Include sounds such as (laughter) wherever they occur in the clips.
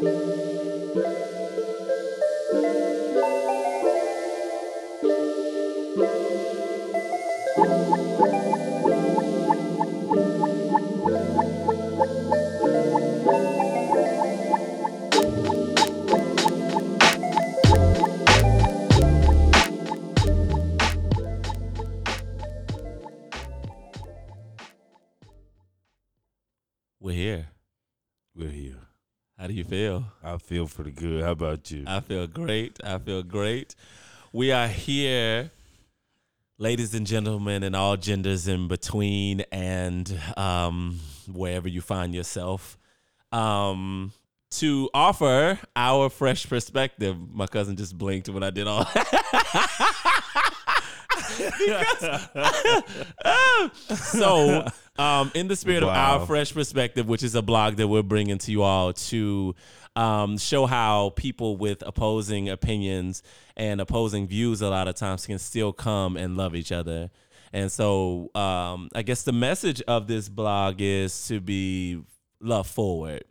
We're feel? Pretty good. How about you? I feel great. I feel great. We are here, ladies and gentlemen, and all genders in between, and um, wherever you find yourself, um, to offer our fresh perspective. My cousin just blinked when I did all. (laughs) (laughs) so, um, in the spirit of our fresh perspective, which is a blog that we're bringing to you all to um, show how people with opposing opinions and opposing views a lot of times can still come and love each other. And so, um, I guess the message of this blog is to be love forward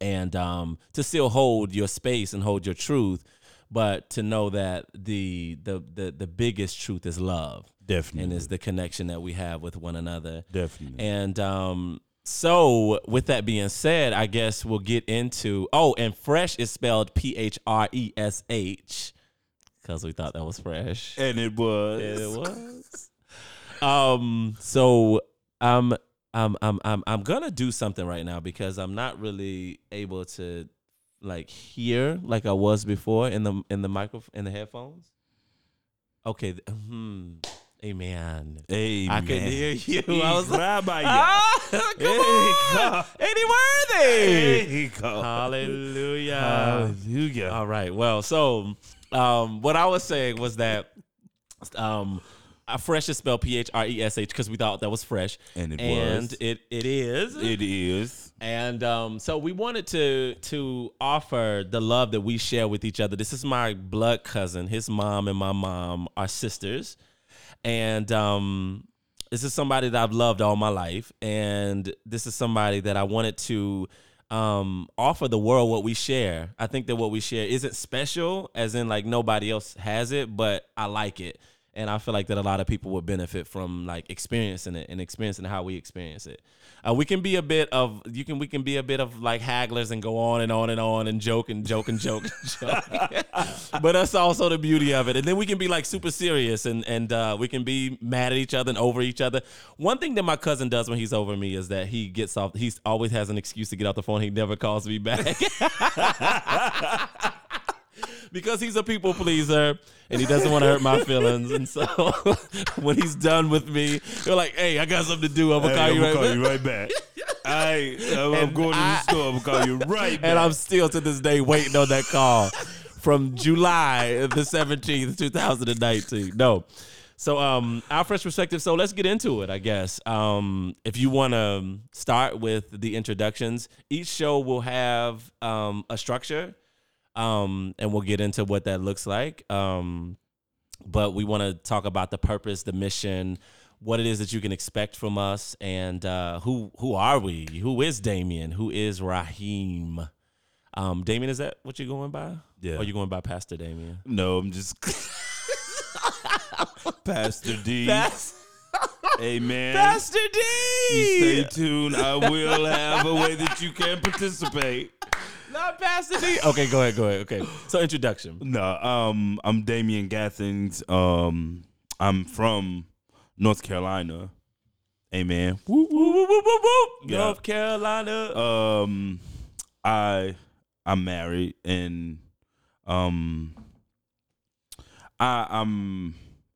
and um, to still hold your space and hold your truth, but to know that the the the, the biggest truth is love Definitely. and is the connection that we have with one another. Definitely. And um, so, with that being said, I guess we'll get into. Oh, and fresh is spelled P H R E S H because we thought that was fresh. And it was. And it was. um. So, um, I'm I'm I'm I'm gonna do something right now because I'm not really able to like here like I was before in the in the micro in the headphones. Okay. th- Hmm. Amen. Hey, I could man. hear you. He I was like, by (laughs) ah, come on, God. Eddie Worthy. There you go. Hallelujah. Hallelujah. All right. Well, so um, what I was saying was that um, fresh is spelled P H R E S H because we thought that was fresh, And it was. and was. it it is. It is. And um, so we wanted to to offer the love that we share with each other. This is my blood cousin. His mom and my mom are sisters, and um, this is somebody that I've loved all my life, and this is somebody that I wanted to um, offer the world what we share. I think that what we share isn't special, as in like nobody else has it, but I like it. And I feel like that a lot of people would benefit from like experiencing it and experiencing how we experience it. Uh, we can be a bit of you can we can be a bit of like hagglers and go on and on and on and joke and joke and joke and joke. (laughs) but that's also the beauty of it. And then we can be like super serious and and uh, we can be mad at each other and over each other. One thing that my cousin does when he's over me is that he gets off. He always has an excuse to get off the phone. He never calls me back. (laughs) because he's a people pleaser and he doesn't want to hurt my (laughs) feelings. And so (laughs) when he's done with me, you're like, "Hey, I got something to do. I'm gonna Hey, call I'm you right call back." you right back. (laughs) I, I'm, And going to the store. I'm gonna call you right back. And I'm still to this day waiting on that call from July the 17th, 2019. No. So um our fresh perspective. So let's get into it, I guess. Um if you want to start with the introductions, each show will have um a structure. Um and we'll get into what that looks like. Um but we want to talk about the purpose, the mission, what it is that you can expect from us, and uh, who who are we? Who is Dameain? Who is Raheem? Um, Dameain, is that what you're going by? Yeah. Or you going by Pastor Dameain? no, I'm just. (laughs) Pastor D. That's Amen. Pastor You stay tuned. I will have a way that you can participate. Not Pastor D. (laughs) Okay, go ahead, go ahead. Okay. So introduction. No, um, I'm Dameain Gathings. Um, I'm from North Carolina. Amen. Woo, woo, woo, woo, woo, woo. Yeah. North Carolina. Um, I I'm married and um, I I'm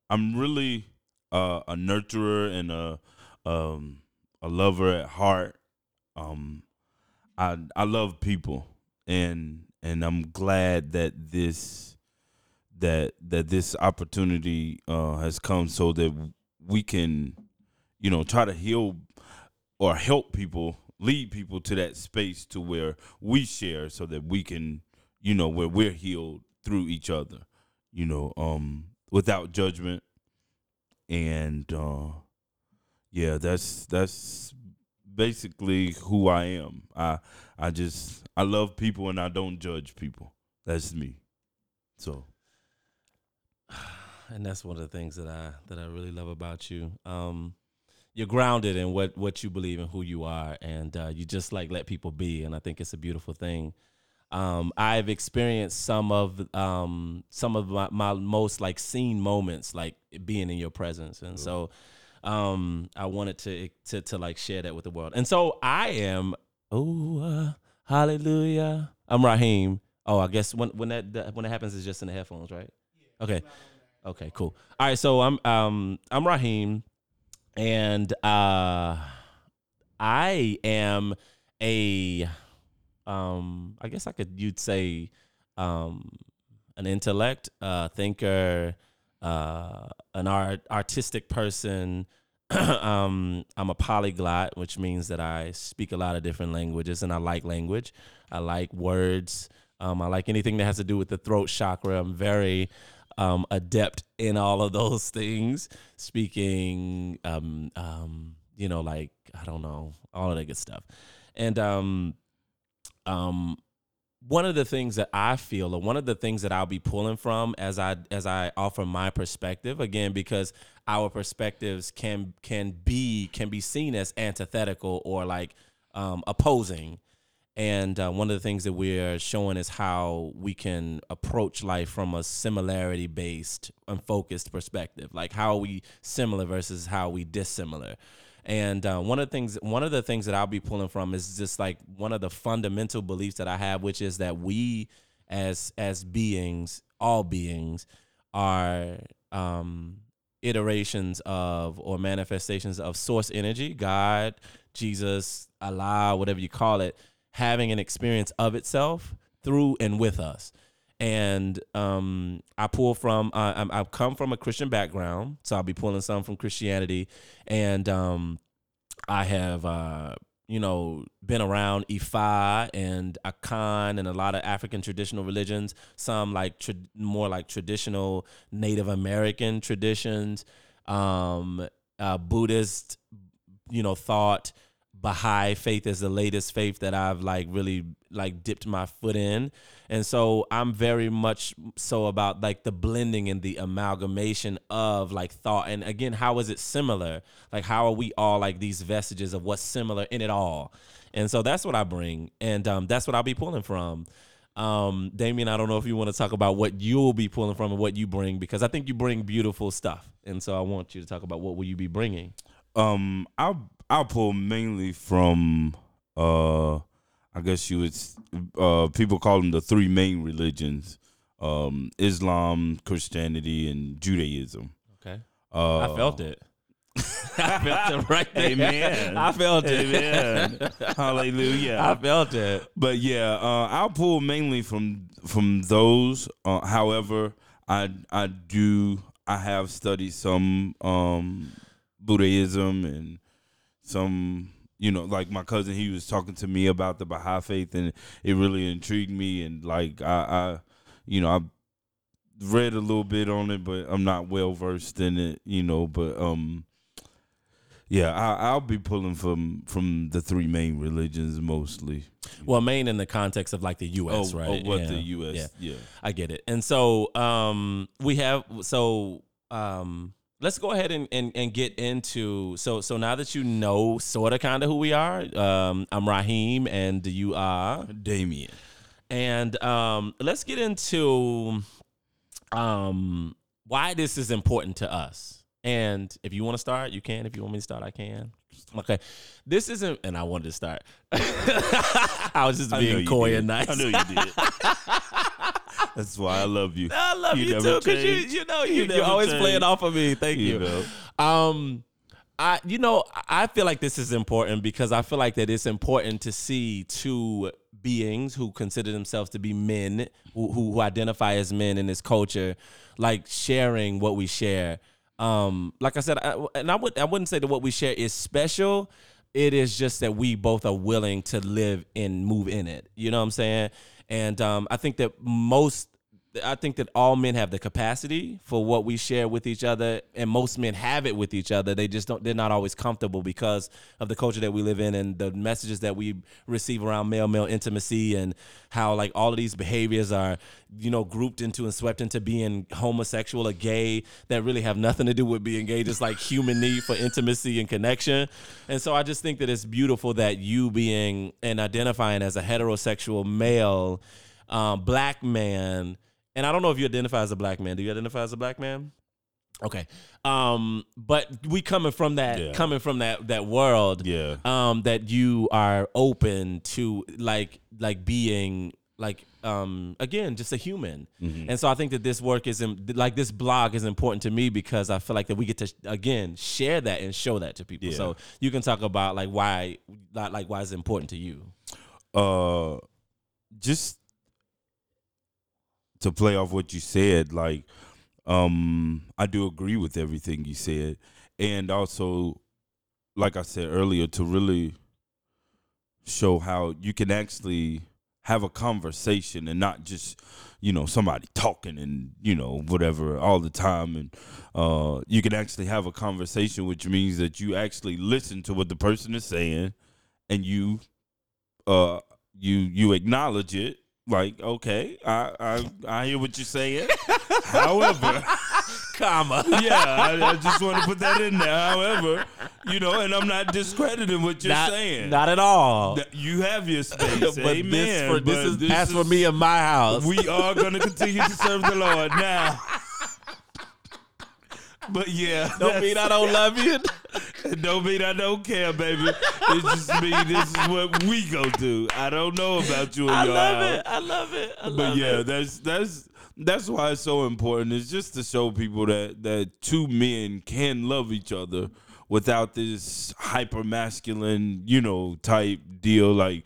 I'm really uh, a nurturer and a um a lover at heart. Um, I I love people and and I'm glad that this that that this opportunity uh, has come so that we can you know try to heal or help people lead people to that space to where we share so that we can you know where we're healed through each other you know um without judgment. And uh yeah that's that's basically who I am. I I just I love people and I don't judge people. That's me. So (sighs) and that's one of the things that I that I really love about you. Um, you're grounded in what what you believe and who you are, and uh, you just like let people be, and I think it's a beautiful thing. Um, I've experienced some of um, some of my, my most like seen moments, like being in your presence, and so um, I wanted to to to like share that with the world. And so I am. Oh, uh, hallelujah! I'm Raheem. Oh, I guess when when that when that happens, it's just in the headphones, right? Okay. Okay, cool. All right, so I'm um I'm Raheem, and uh I am a um I guess I could you'd say um an intellect, uh thinker, uh an art artistic person. (clears throat) um I'm a polyglot, which means that I speak a lot of different languages and I like language. I like words. Um, I like anything that has to do with the throat chakra. I'm very um, adept in all of those (laughs) things, speaking, um, um, you know, like I don't know, all of that good stuff, and um, um, one of the things that I feel, or one of the things that I'll be pulling from as I as I offer my perspective, again, because our perspectives can can be can be seen as antithetical or like um, opposing and uh, one of the things that we're showing is how we can approach life from a similarity based and focused perspective. Like how are we similar versus how are we dissimilar. And uh, one of the things, one of the things that I'll be pulling from is just like one of the fundamental beliefs that I have, which is that we, as as beings, all beings, are um, iterations of or manifestations of source energy, God, Jesus, Allah, whatever you call it having an experience of itself through and with us. And um, I pull from, I've come from a Christian background, so I'll be pulling some from Christianity. And um, I have, uh, you know, been around Ifa and Akan and a lot of African traditional religions, some like tra- more like traditional Native American traditions, um, uh, Buddhist, you know, thought Baha'i faith is the latest faith that I've like really like dipped my foot in. And so I'm very much so about like the blending and the amalgamation of like thought. And again, how is it similar? Like how are we all like these vestiges of what's similar in it all? And so that's what I bring. And um, that's what I'll be pulling from. Um, Dameain, I don't know if you want to talk about what you'll be pulling from and what you bring because I think you bring beautiful stuff. And so I want you to talk about what will you be bringing. Um, I'll I'll pull mainly from uh I guess you would uh people call them the three main religions. Um Islam, Christianity and Judaism. Okay. Uh I felt it. (laughs) I felt it right there. Amen. I felt it. Amen. (laughs) Hallelujah. I felt it. But yeah, uh, I'll pull mainly from from those. Uh, however, I I do I have studied some um, Buddhism and some you know like my cousin he was talking to me about the Baha'i faith and it really intrigued me and like I, I you know I read a little bit on it but I'm not well versed in it you know but um yeah I, I'll be pulling from from the three main religions mostly Well, main in the context of like the U.S. oh, right? oh what Yeah. the U.S. Yeah. yeah. I get it. And so um we have so um let's go ahead and, and, and get into so so now that you know sort of kind of who we are, um I'm Raheem and you are Dameain and um let's get into um why this is important to us. And if you want to start, you can. If you want me to start, I can. Okay. This isn't and I wanted to start. (laughs) I was just being coy and nice. I know you did. (laughs) That's why I love you. I love you, You too, because you you know you, you you're always change. playing off of me. Thank you. You know. Um, I you know I feel like this is important because I feel like that it's important to see two beings who consider themselves to be men who who, who identify as men in this culture, like sharing what we share. Um, like I said, I, and I would I wouldn't say that what we share is special. It is just that we both are willing to live and move in it. You know what I'm saying? And um, I think that most I think that all men have the capacity for what we share with each other, and most men have it with each other. They just don't. They're not always comfortable because of the culture that we live in and the messages that we receive around male male intimacy and how like all of these behaviors are, you know, grouped into and swept into being homosexual or gay that really have nothing to do with being gay. Just like human need for intimacy and connection. And so I just think that it's beautiful that you being and identifying as a heterosexual male, um, black man and I don't know if you identify as a black man. Do you identify as a black man? Okay. Um, but we coming from that Yeah. coming from that that world. Yeah. Um, that you are open to like like being like um again just a human. Mm-hmm. And so I think that this work is im- like this blog is important to me because I feel like that we get to again share that and show that to people. Yeah. So you can talk about like why like like why it's important to you. uh just to play off what you said like um i do agree with everything you said. And also like i said earlier to really show how you can actually have a conversation and not just you know somebody talking and you know whatever all the time. And uh you can actually have a conversation which means that you actually listen to what the person is saying and you uh you you acknowledge it like okay i i, I hear what you're saying however (laughs) Comma. yeah I, I just want to put that in there however you know and i'm not discrediting what you're not, saying not at all. That you have your (laughs) space but amen this for this but is this as for me and my house. we are going to continue to serve the lord now (laughs) but yeah don't mean I don't love you. (laughs) Don't mean I don't care, baby. It just mean this is what we go do. I don't know about you and I your love house. it. I love it. I But love yeah, it. that's that's that's why it's so important. It's just to show people that that two men can love each other without this hyper masculine, you know, type deal like,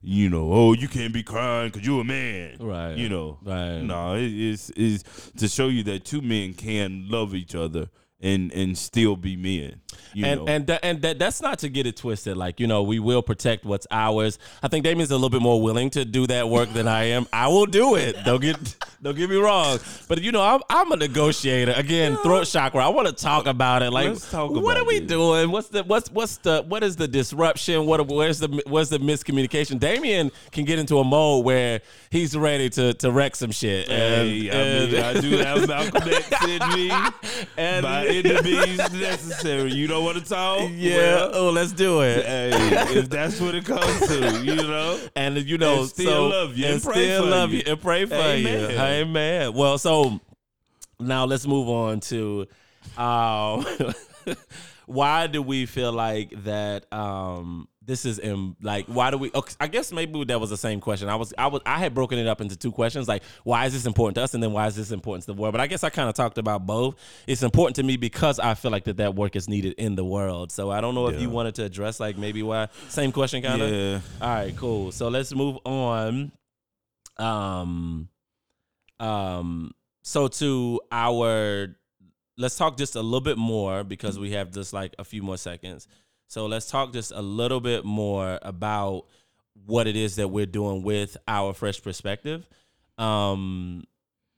you know, oh, you can't be crying because you're a man, Right. You know, Right. No, it is is to show you that two men can love each other and and still be men. You and know, and tha- and that, that's not to get it twisted. Like you know, we will protect what's ours. I think Dameain's a little bit more willing to do that work than I am. I will do it. Don't get (laughs) don't get me wrong. But you know, I'm I'm a negotiator. Again, throat chakra. I want to talk about it. Like, what are we this. doing? What's the what's what's the what is the disruption? What where's the where's the miscommunication? Dameain can get into a mode where he's ready to to wreck some shit. And, Hey, I mean, I do have Malcolm X in me. (laughs) and- By any means necessary. You don't want to talk? yeah. Well, oh, let's do it. hey, if that's what it comes to, you know. and you know, And still so, love you and, and still love you. you and pray for Amen. you. Amen. Well, so now let's move on to um, (laughs) why do we feel like that? Um, this is in like why do we? Okay, I guess maybe that was the same question. I was I was I had broken it up into two questions like why is this important to us and then why is this important to the world. But I guess I kind of talked about both. It's important to me because I feel like that that work is needed in the world. So I don't know if you wanted to address like maybe why same question kind of. Yeah. All right, cool. So let's move on. Um, um. So to our, let's talk just a little bit more because we have just like a few more seconds. So let's talk just a little bit more about what it is that we're doing with our fresh perspective. Um,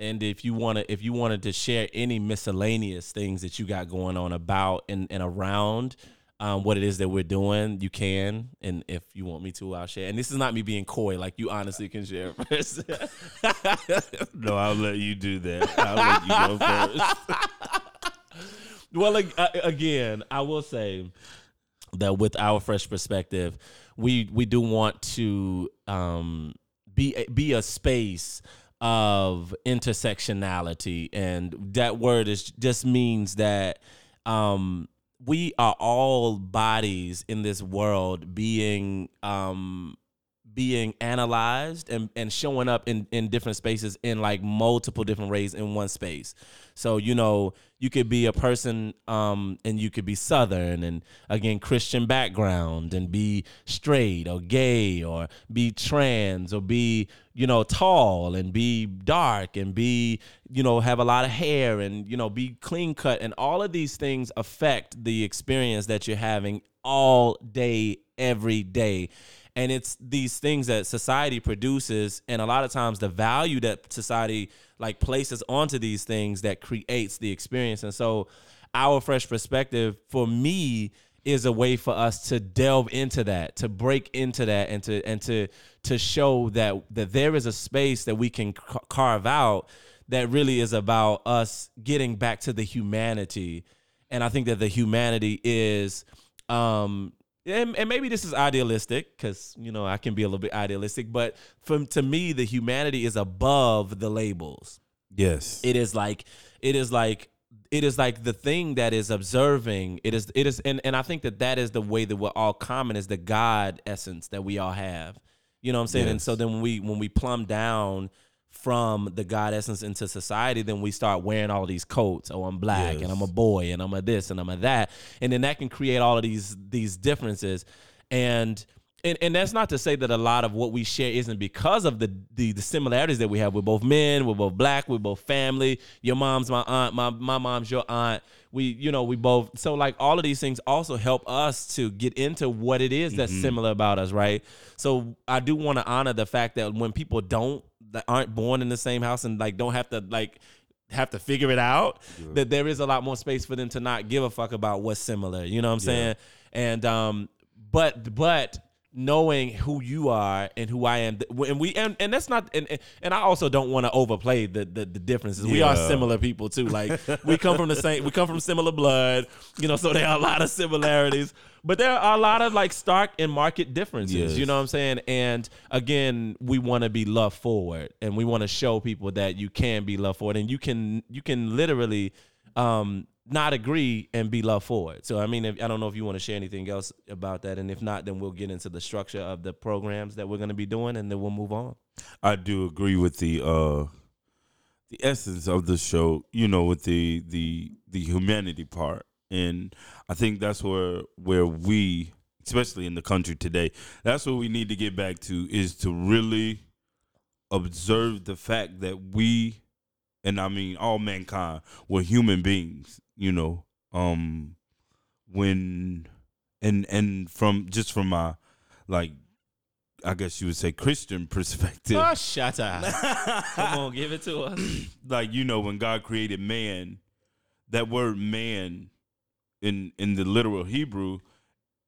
and if you want to, if you wanted to share any miscellaneous things that you got going on about and, and around um, what it is that we're doing, you can. And if you want me to, I'll share. And this is not me being coy; like you honestly can share (laughs) first. No, I'll let you do that. I'll let you go (laughs) first. well, uh, again, I will say that with our fresh perspective, we we do want to um, be be a space of intersectionality, and that word is just means that um, we are all bodies in this world being um, being analyzed and, and showing up in, in different spaces in like multiple different ways in one space. So, you know, you could be a person um, and you could be Southern and again, Christian background and be straight or gay or be trans or be, you know, tall and be dark and be, you know, have a lot of hair and, you know, be clean cut. And all of these things affect the experience that you're having all day, every day and it's these things that society produces and a lot of times the value that society like places onto these things that creates the experience. And so our fresh perspective for me is a way for us to delve into that to break into that and to and to to show that that there is a space that we can ca- carve out that really is about us getting back to the humanity. And i think that the humanity is um and, and maybe this is idealistic because you know I can be a little bit idealistic, but from to me, the humanity is above the labels. Yes. It is like it is like it is like the thing that is observing. It is it is and and I think that that is the way that we're all common is the God essence that we all have. You know what I'm saying? And so then when we when we plumb down from the God essence into society, then we start wearing all these coats. Oh, I'm black and I'm a boy and I'm a this and I'm a that. And then that can create all of these these differences. And and, and that's not to say that a lot of what we share isn't because of the, the the similarities that we have. We're both men, we're both black, we're both family. Your mom's my aunt, my my mom's your aunt. We, you know, we both so like all of these things also help us to get into what it is that's mm-hmm. similar about us, right? So I do want to honor the fact that when people don't that aren't born in the same house and like don't have to like have to figure it out that there is a lot more space for them to not give a fuck about what's similar you know what i'm saying and um but but knowing who you are and who I am and we and, and that's not and and I also don't want to overplay the, the the differences. We are similar people too. Like we come from the same we come from similar blood, you know, so there are a lot of similarities. But there are a lot of like stark and market differences. You know what I'm saying? And again, we want to be love forward and we want to show people that you can be love forward and you can you can literally um not agree and be love forward. So I mean, if, I don't know if you want to share anything else about that, and if not, then we'll get into the structure of the programs that we're going to be doing, and then we'll move on. I do agree with the uh the essence of the show, you know, with the the the humanity part. And I think that's where where we, especially in the country today, that's what we need to get back to is to really observe the fact that we and I mean all mankind were human beings, you know. Um when and and from just from my like I guess you would say Christian (laughs) perspective. Oh, shut up! (laughs) Come on, give it to us. like you know when God created man, that word man in in the literal Hebrew,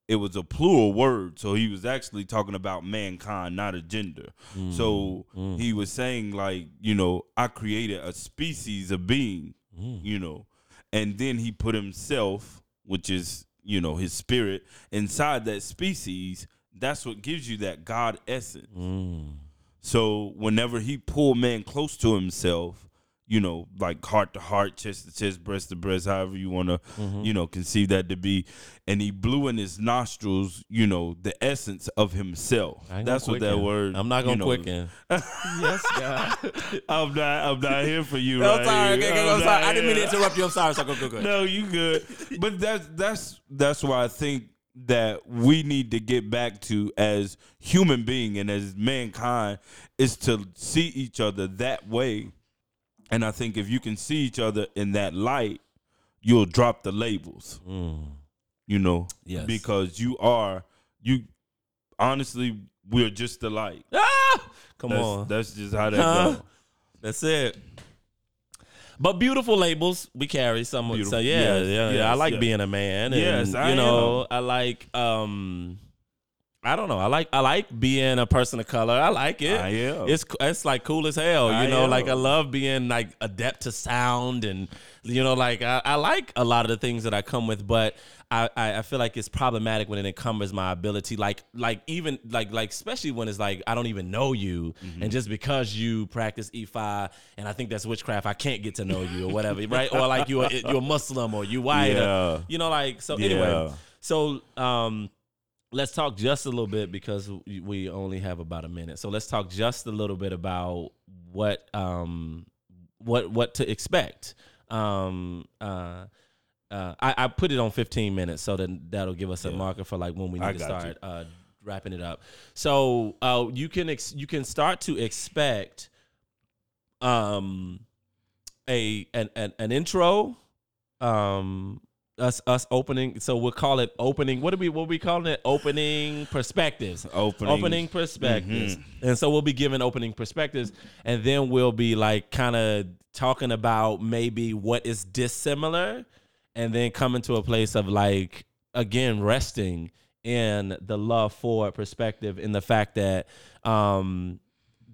it was a plural word. So he was actually talking about mankind, not a gender. So Mm. he was saying like, you know, I created a species of being, Mm. you know, and then he put himself, which is, you know, his spirit inside that species. That's what gives you that God essence. Mm. So whenever he pulled man close to himself, you know, like heart to heart, chest to chest, breast to breast, however you want to, Mm-hmm. you know, conceive that to be, and he blew in his nostrils, you know, the essence of himself. I ain't gonna That's what that quicken. word. I'm not gonna know, quicken. (laughs) yes, God. I'm not. I'm not here for you. (laughs) I'm right sorry. Okay, okay, I'm I'm sorry. not I didn't mean to interrupt you. I'm sorry. sorry. Go, go, go. No, you good. But that's that's that's why I think that we need to get back to as human being and as mankind is to see each other that way. And I think if you can see each other in that light, you'll drop the labels. You know, Yes. because you are you. Honestly, we're just alike. Ah! Come That's, on. that's just how that Huh? goes. That's it. But beautiful labels we carry some. So Beautiful. yeah, Yes, yeah, yeah. I like yes. being a man. And, Yes, I you know, I like. um I don't know. I like I like being a person of color. I like it. I am. It's it's like cool as hell. You I know, like I love being like adept to sound and you know, like I, I like a lot of the things that I come with, but I, I, I feel like it's problematic when it encumbers my ability. Like like even like like especially when it's like I don't even know you, Mm-hmm. and just because you practice Ifa and I think that's witchcraft, I can't get to know you or whatever, (laughs) right? Or like you're you're Muslim or you white, or- Yeah. you know, like so. Anyway, so um, let's talk just a little bit because we- only have about a minute. So let's talk just a little bit about what um what what to expect. Um uh. Uh, I, I put it on 15 minutes, so then that'll give us a Yeah. marker for like when we I need to start uh, wrapping it up. So uh, you can ex- you can start to expect um a an an, an intro, um us us opening. So we'll call it opening. What do we what we calling it? Opening perspectives. Opening. Opening perspectives. And so we'll be giving opening perspectives, and then we'll be like kind of talking about maybe what is dissimilar, and then coming to a place of like again resting in the love for perspective in the fact that um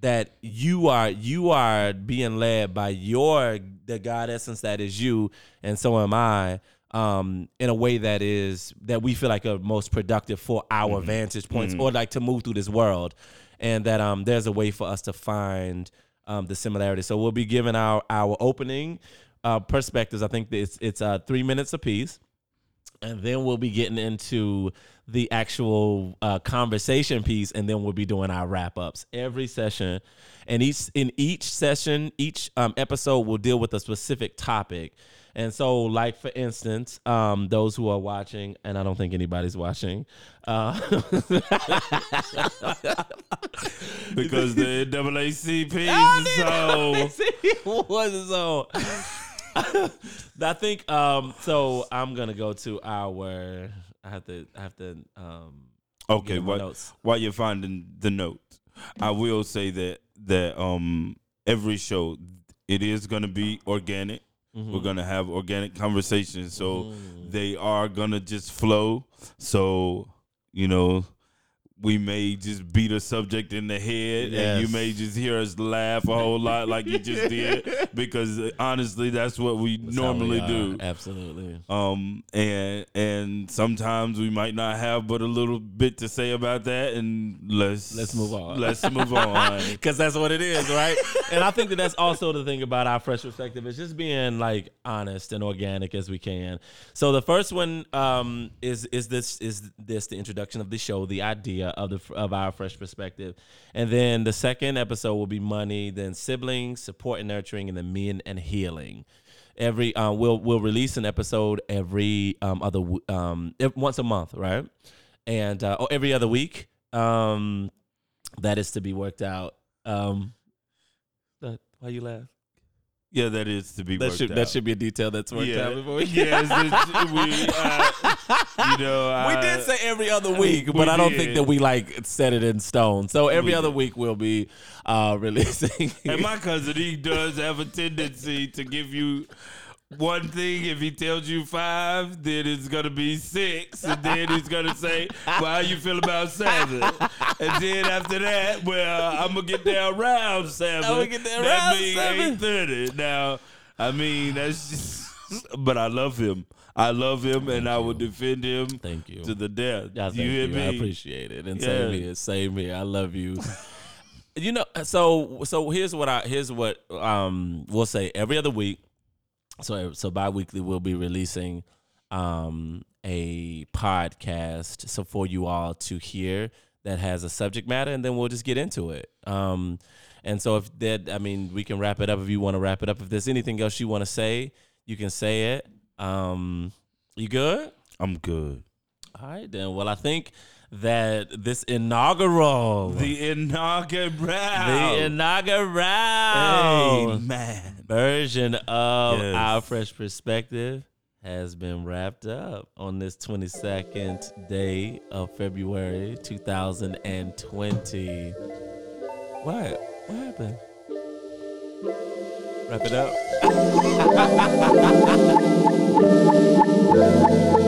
that you are you are being led by your the God essence that is you, and so am I. Um, in a way that is that we feel like are most productive for our vantage points, or like to move through this world, and that um there's a way for us to find um the similarity. So we'll be giving our our opening uh perspectives. I think it's it's uh three minutes apiece. And then we'll be getting into the actual uh, conversation piece and then we'll be doing our wrap ups every session and each in each session each um, episode will deal with a specific topic and so like for instance um, those who are watching and i don't think anybody's watching uh, (laughs) because the NAACP. Oh, so wasn't so. I think um. So I'm gonna go to our. I have to. I have to. Um. okay, while, notes. while you're finding the notes, I will say that that um every show it is gonna be organic. We're mm-hmm. gonna have organic conversations, so mm-hmm. they are gonna just flow. So you know. We may just beat a subject in the head, and you may just hear us laugh a whole lot, like you just did, (laughs) because uh, honestly, that's what we That's how we normally do. Absolutely. um and and sometimes we might not have but a little bit to say about that and let's Let's move on. let's move on (laughs) Because that's what it is, right? and I think that that's also the thing about our fresh perspective is just being like honest and organic as we can. So the first one um, is is this is this the introduction of the show, the idea of the of our fresh perspective, and then the second episode will be money, then siblings, support and nurturing, and then men and healing. Every uh, we'll we'll release an episode every um, other um, once a month, right? And uh, or every other week. Um, that is to be worked out. Um, why you laugh? Yeah that is to be That worked should out. that should be a detail that's worked yeah out before we. (laughs) yes (laughs) we uh, you know we did say every other week, we but I don't think that we like set it in stone. So every We other did. week we'll be uh, (laughs) releasing. and my cousin he does have a tendency to give you one thing if he tells you five then it's gonna be six and then he's gonna say well how you feel about seven and then after that well i'm gonna get down around seven I'ma get down that around means seven. 830 now i mean that's just but i love him i love him and i will defend him Thank you. to the death Yeah, thank you hear you. me I appreciate it. And Yeah. same here, same here. I love you. you know, so so here's what I here's what um we'll say every other week. So so bi-weekly we'll be releasing um a podcast so for you all to hear that has a subject matter and then we'll just get into it. Um and so if that I mean we can wrap it up if you want to wrap it up. If there's anything else you want to say, you can say it. Um you good? i'm good All right, then. Well, I think that this inaugural, the, inaugural, the inaugural Amen. version of Yes. our fresh perspective has been wrapped up on this 22nd day of February 2020. What? What happened? Wrap it up. (laughs)